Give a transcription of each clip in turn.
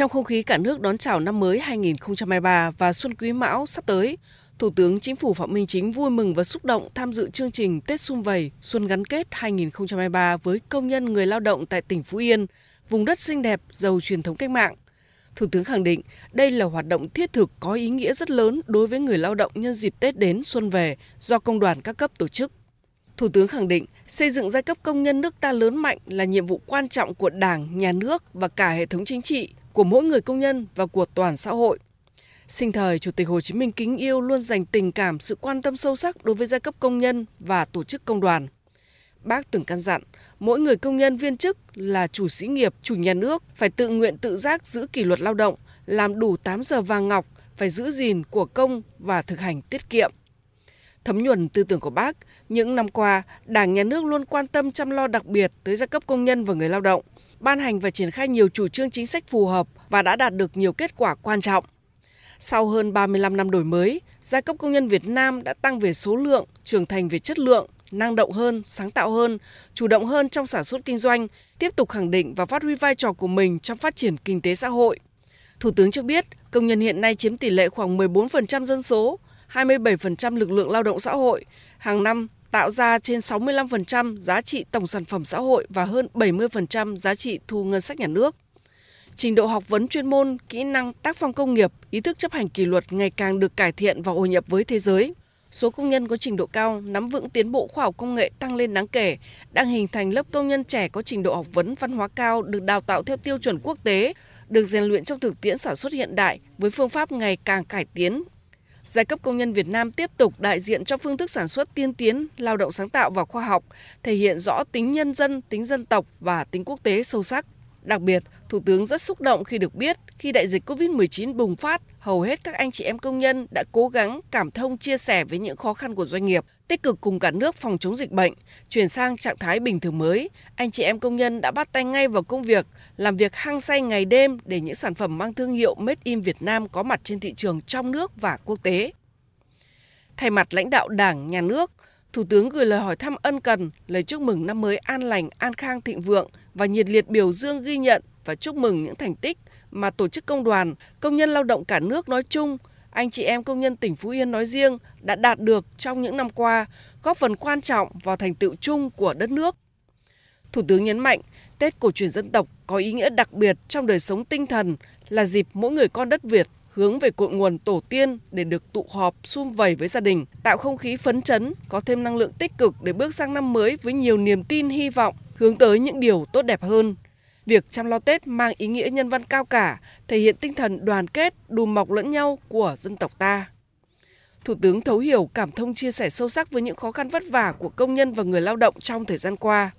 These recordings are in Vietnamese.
Trong không khí cả nước đón chào năm mới 2023 và Xuân Quý Mão sắp tới, Thủ tướng Chính phủ Phạm Minh Chính vui mừng và xúc động tham dự chương trình Tết Xung Vầy Xuân gắn kết 2023 với công nhân người lao động tại tỉnh Phú Yên, vùng đất xinh đẹp, giàu truyền thống cách mạng. Thủ tướng khẳng định đây là hoạt động thiết thực có ý nghĩa rất lớn đối với người lao động nhân dịp Tết đến xuân về do công đoàn các cấp tổ chức. Thủ tướng khẳng định xây dựng giai cấp công nhân nước ta lớn mạnh là nhiệm vụ quan trọng của Đảng, Nhà nước và cả hệ thống chính trị, của mỗi người công nhân và của toàn xã hội. Sinh thời, Chủ tịch Hồ Chí Minh kính yêu luôn dành tình cảm, sự quan tâm sâu sắc đối với giai cấp công nhân và tổ chức công đoàn. Bác từng căn dặn, mỗi người công nhân viên chức là chủ sĩ nghiệp, chủ nhà nước phải tự nguyện tự giác giữ kỷ luật lao động, làm đủ 8 giờ vàng ngọc, phải giữ gìn của công và thực hành tiết kiệm. Thấm nhuần tư tưởng của bác, những năm qua, Đảng Nhà nước luôn quan tâm chăm lo đặc biệt tới giai cấp công nhân và người lao động, ban hành và triển khai nhiều chủ trương chính sách phù hợp và đã đạt được nhiều kết quả quan trọng. Sau hơn 35 năm đổi mới, giai cấp công nhân Việt Nam đã tăng về số lượng, trưởng thành về chất lượng, năng động hơn, sáng tạo hơn, chủ động hơn trong sản xuất kinh doanh, tiếp tục khẳng định và phát huy vai trò của mình trong phát triển kinh tế xã hội. Thủ tướng cho biết, công nhân hiện nay chiếm tỷ lệ khoảng 14% dân số, 27% lực lượng lao động xã hội, hàng năm tạo ra trên 65% giá trị tổng sản phẩm xã hội và hơn 70% giá trị thu ngân sách nhà nước. Trình độ học vấn chuyên môn, kỹ năng, tác phong công nghiệp, ý thức chấp hành kỷ luật ngày càng được cải thiện và hội nhập với thế giới. Số công nhân có trình độ cao, nắm vững tiến bộ khoa học công nghệ tăng lên đáng kể, đang hình thành lớp công nhân trẻ có trình độ học vấn văn hóa cao được đào tạo theo tiêu chuẩn quốc tế, được rèn luyện trong thực tiễn sản xuất hiện đại với phương pháp ngày càng cải tiến, giai cấp công nhân Việt Nam tiếp tục đại diện cho phương thức sản xuất tiên tiến, lao động sáng tạo và khoa học, thể hiện rõ tính nhân dân, tính dân tộc và tính quốc tế sâu sắc. Đặc biệt, Thủ tướng rất xúc động khi được biết khi đại dịch COVID-19 bùng phát, hầu hết các anh chị em công nhân đã cố gắng cảm thông chia sẻ với những khó khăn của doanh nghiệp, tích cực cùng cả nước phòng chống dịch bệnh, chuyển sang trạng thái bình thường mới. Anh chị em công nhân đã bắt tay ngay vào công việc, làm việc hăng say ngày đêm để những sản phẩm mang thương hiệu Made in Việt Nam có mặt trên thị trường trong nước và quốc tế. Thay mặt lãnh đạo Đảng, Nhà nước, Thủ tướng gửi lời hỏi thăm ân cần, lời chúc mừng năm mới an lành, an khang thịnh vượng và nhiệt liệt biểu dương ghi nhận và chúc mừng những thành tích mà tổ chức công đoàn, công nhân lao động cả nước nói chung, anh chị em công nhân tỉnh Phú Yên nói riêng đã đạt được trong những năm qua, góp phần quan trọng vào thành tựu chung của đất nước. Thủ tướng nhấn mạnh, Tết cổ truyền dân tộc có ý nghĩa đặc biệt trong đời sống tinh thần là dịp mỗi người con đất Việt hướng về cội nguồn tổ tiên để được tụ họp, sum vầy với gia đình, tạo không khí phấn chấn, có thêm năng lượng tích cực để bước sang năm mới với nhiều niềm tin hy vọng, hướng tới những điều tốt đẹp hơn. Việc chăm lo Tết mang ý nghĩa nhân văn cao cả, thể hiện tinh thần đoàn kết, đùm bọc lẫn nhau của dân tộc ta. Thủ tướng thấu hiểu cảm thông chia sẻ sâu sắc với những khó khăn vất vả của công nhân và người lao động trong thời gian qua.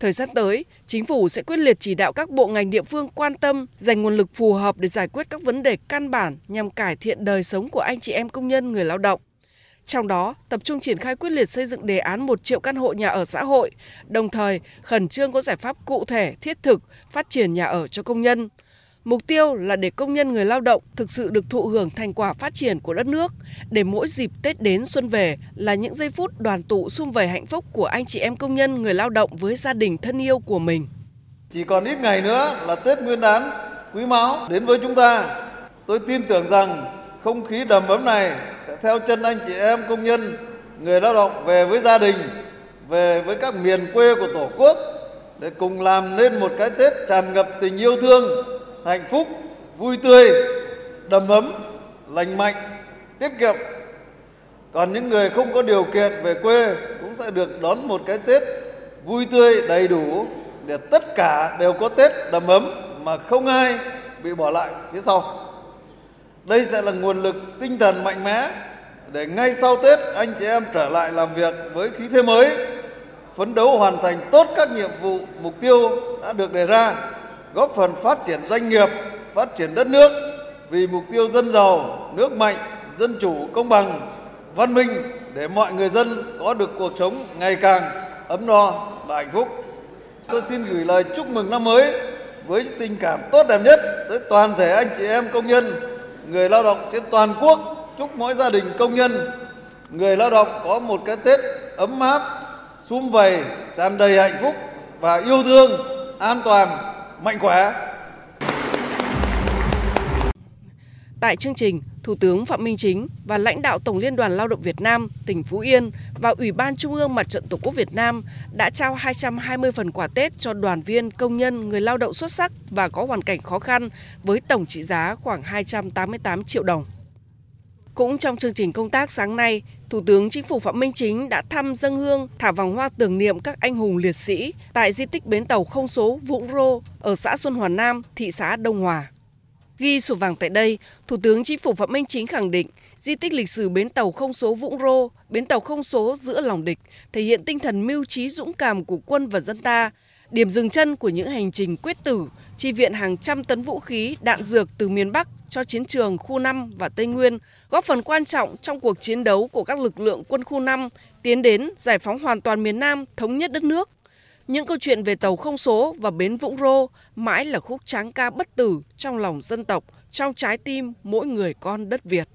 Thời gian tới, chính phủ sẽ quyết liệt chỉ đạo các bộ ngành địa phương quan tâm, dành nguồn lực phù hợp để giải quyết các vấn đề căn bản nhằm cải thiện đời sống của anh chị em công nhân người lao động. Trong đó, tập trung triển khai quyết liệt xây dựng đề án 1 triệu căn hộ nhà ở xã hội, đồng thời khẩn trương có giải pháp cụ thể, thiết thực, phát triển nhà ở cho công nhân. Mục tiêu là để công nhân người lao động thực sự được thụ hưởng thành quả phát triển của đất nước, để mỗi dịp Tết đến xuân về là những giây phút đoàn tụ sum vầy hạnh phúc của anh chị em công nhân người lao động với gia đình thân yêu của mình. Chỉ còn ít ngày nữa là Tết Nguyên đán Quý Mão đến với chúng ta. Tôi tin tưởng rằng không khí đầm ấm này sẽ theo chân anh chị em công nhân, người lao động về với gia đình, về với các miền quê của Tổ quốc để cùng làm nên một cái Tết tràn ngập tình yêu thương, hạnh phúc, vui tươi, đầm ấm, lành mạnh, tiết kiệm. Còn những người không có điều kiện về quê cũng sẽ được đón một cái Tết vui tươi đầy đủ để tất cả đều có Tết đầm ấm mà không ai bị bỏ lại phía sau. Đây sẽ là nguồn lực tinh thần mạnh mẽ để ngay sau Tết anh chị em trở lại làm việc với khí thế mới, phấn đấu hoàn thành tốt các nhiệm vụ, mục tiêu đã được đề ra, góp phần phát triển doanh nghiệp, phát triển đất nước vì mục tiêu dân giàu, nước mạnh, dân chủ, công bằng, văn minh để mọi người dân có được cuộc sống ngày càng ấm no và hạnh phúc. Tôi xin gửi lời chúc mừng năm mới với tình cảm tốt đẹp nhất tới toàn thể anh chị em công nhân người lao động trên toàn quốc chúc mỗi gia đình công nhân người lao động có một cái Tết ấm áp, sum vầy, tràn đầy hạnh phúc và yêu thương, an toàn, mạnh khỏe. Tại chương trình, Thủ tướng Phạm Minh Chính và lãnh đạo Tổng Liên đoàn Lao động Việt Nam, tỉnh Phú Yên và Ủy ban Trung ương Mặt trận Tổ quốc Việt Nam đã trao 220 phần quà Tết cho đoàn viên, công nhân, người lao động xuất sắc và có hoàn cảnh khó khăn với tổng trị giá khoảng 288 triệu đồng. Cũng trong chương trình công tác sáng nay, Thủ tướng Chính phủ Phạm Minh Chính đã thăm dân hương thả vòng hoa tưởng niệm các anh hùng liệt sĩ tại di tích bến tàu không số Vũng Rô ở xã Xuân Hòa Nam, thị xã Đông Hòa. Ghi sổ vàng tại đây, Thủ tướng Chính phủ Phạm Minh Chính khẳng định di tích lịch sử bến tàu không số Vũng Rô, bến tàu không số giữa lòng địch, thể hiện tinh thần mưu trí dũng cảm của quân và dân ta, điểm dừng chân của những hành trình quyết tử, chi viện hàng trăm tấn vũ khí, đạn dược từ miền Bắc cho chiến trường khu 5 và Tây Nguyên, góp phần quan trọng trong cuộc chiến đấu của các lực lượng quân khu 5 tiến đến giải phóng hoàn toàn miền Nam, thống nhất đất nước. Những câu chuyện về tàu không số và bến Vũng Rô mãi là khúc tráng ca bất tử trong lòng dân tộc, trong trái tim mỗi người con đất Việt.